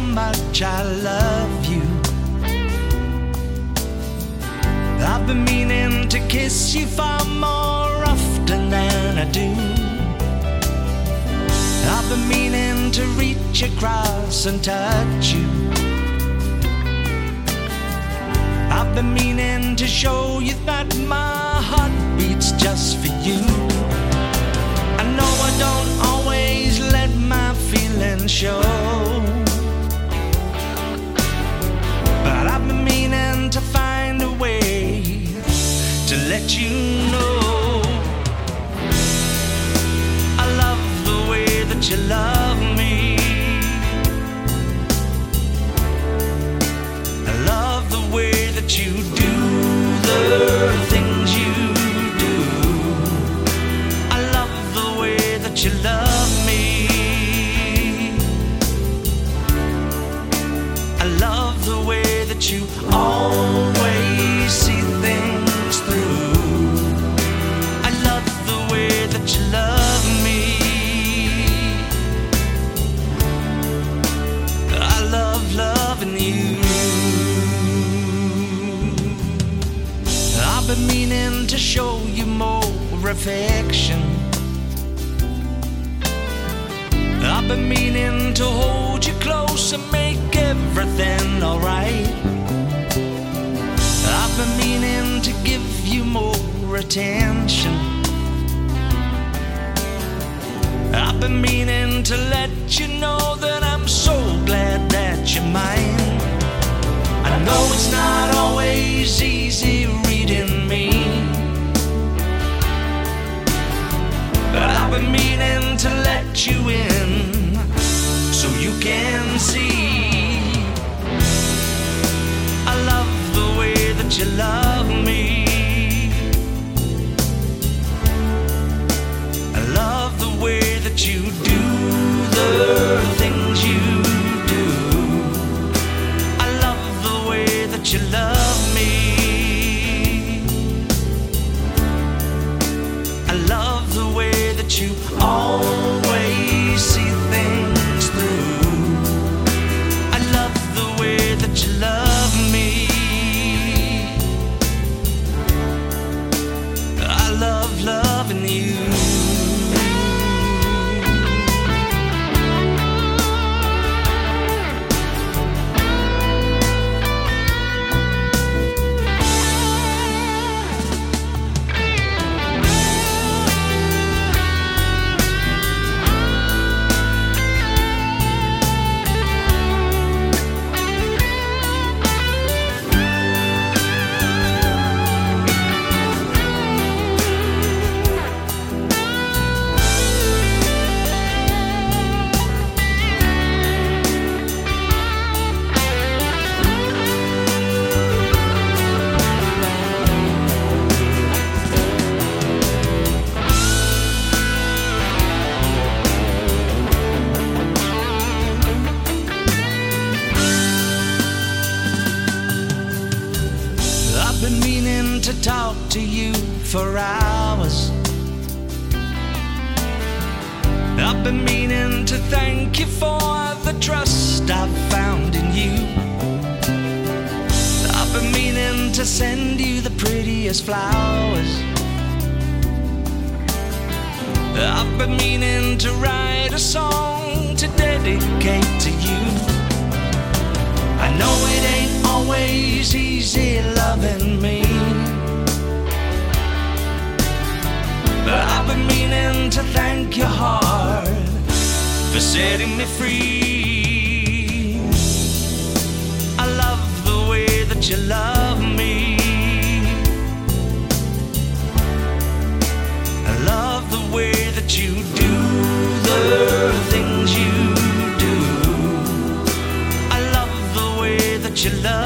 how much I love you. I've been meaning to kiss you far more often than I do. I've been meaning to reach across and touch you. I've been meaning to show you that my heart beats just for you. You love me. I love the way that you always see things through. I love the way that you love me. I love loving you. I've been meaning to show you more affection. I've been meaning to hold you close and make everything alright. I've been meaning to give you more attention. I've been meaning to let you know that I'm so glad that you're mine. I know it's not always easy reading me. But I've been meaning to let you in can see. I love the way that you love me. I love the way that you do the things you do. I love the way that you love me. I love the way that you always I've been meaning to talk to you for hours. I've been meaning to thank you for the trust I've found in you. I've been meaning to send you the prettiest flowers. I've been meaning to write a song to dedicate to you. I know it ain't always easy I thank your heart for setting me free. I love the way that you love me. I love the way that you do the things you do. I love the way that you love.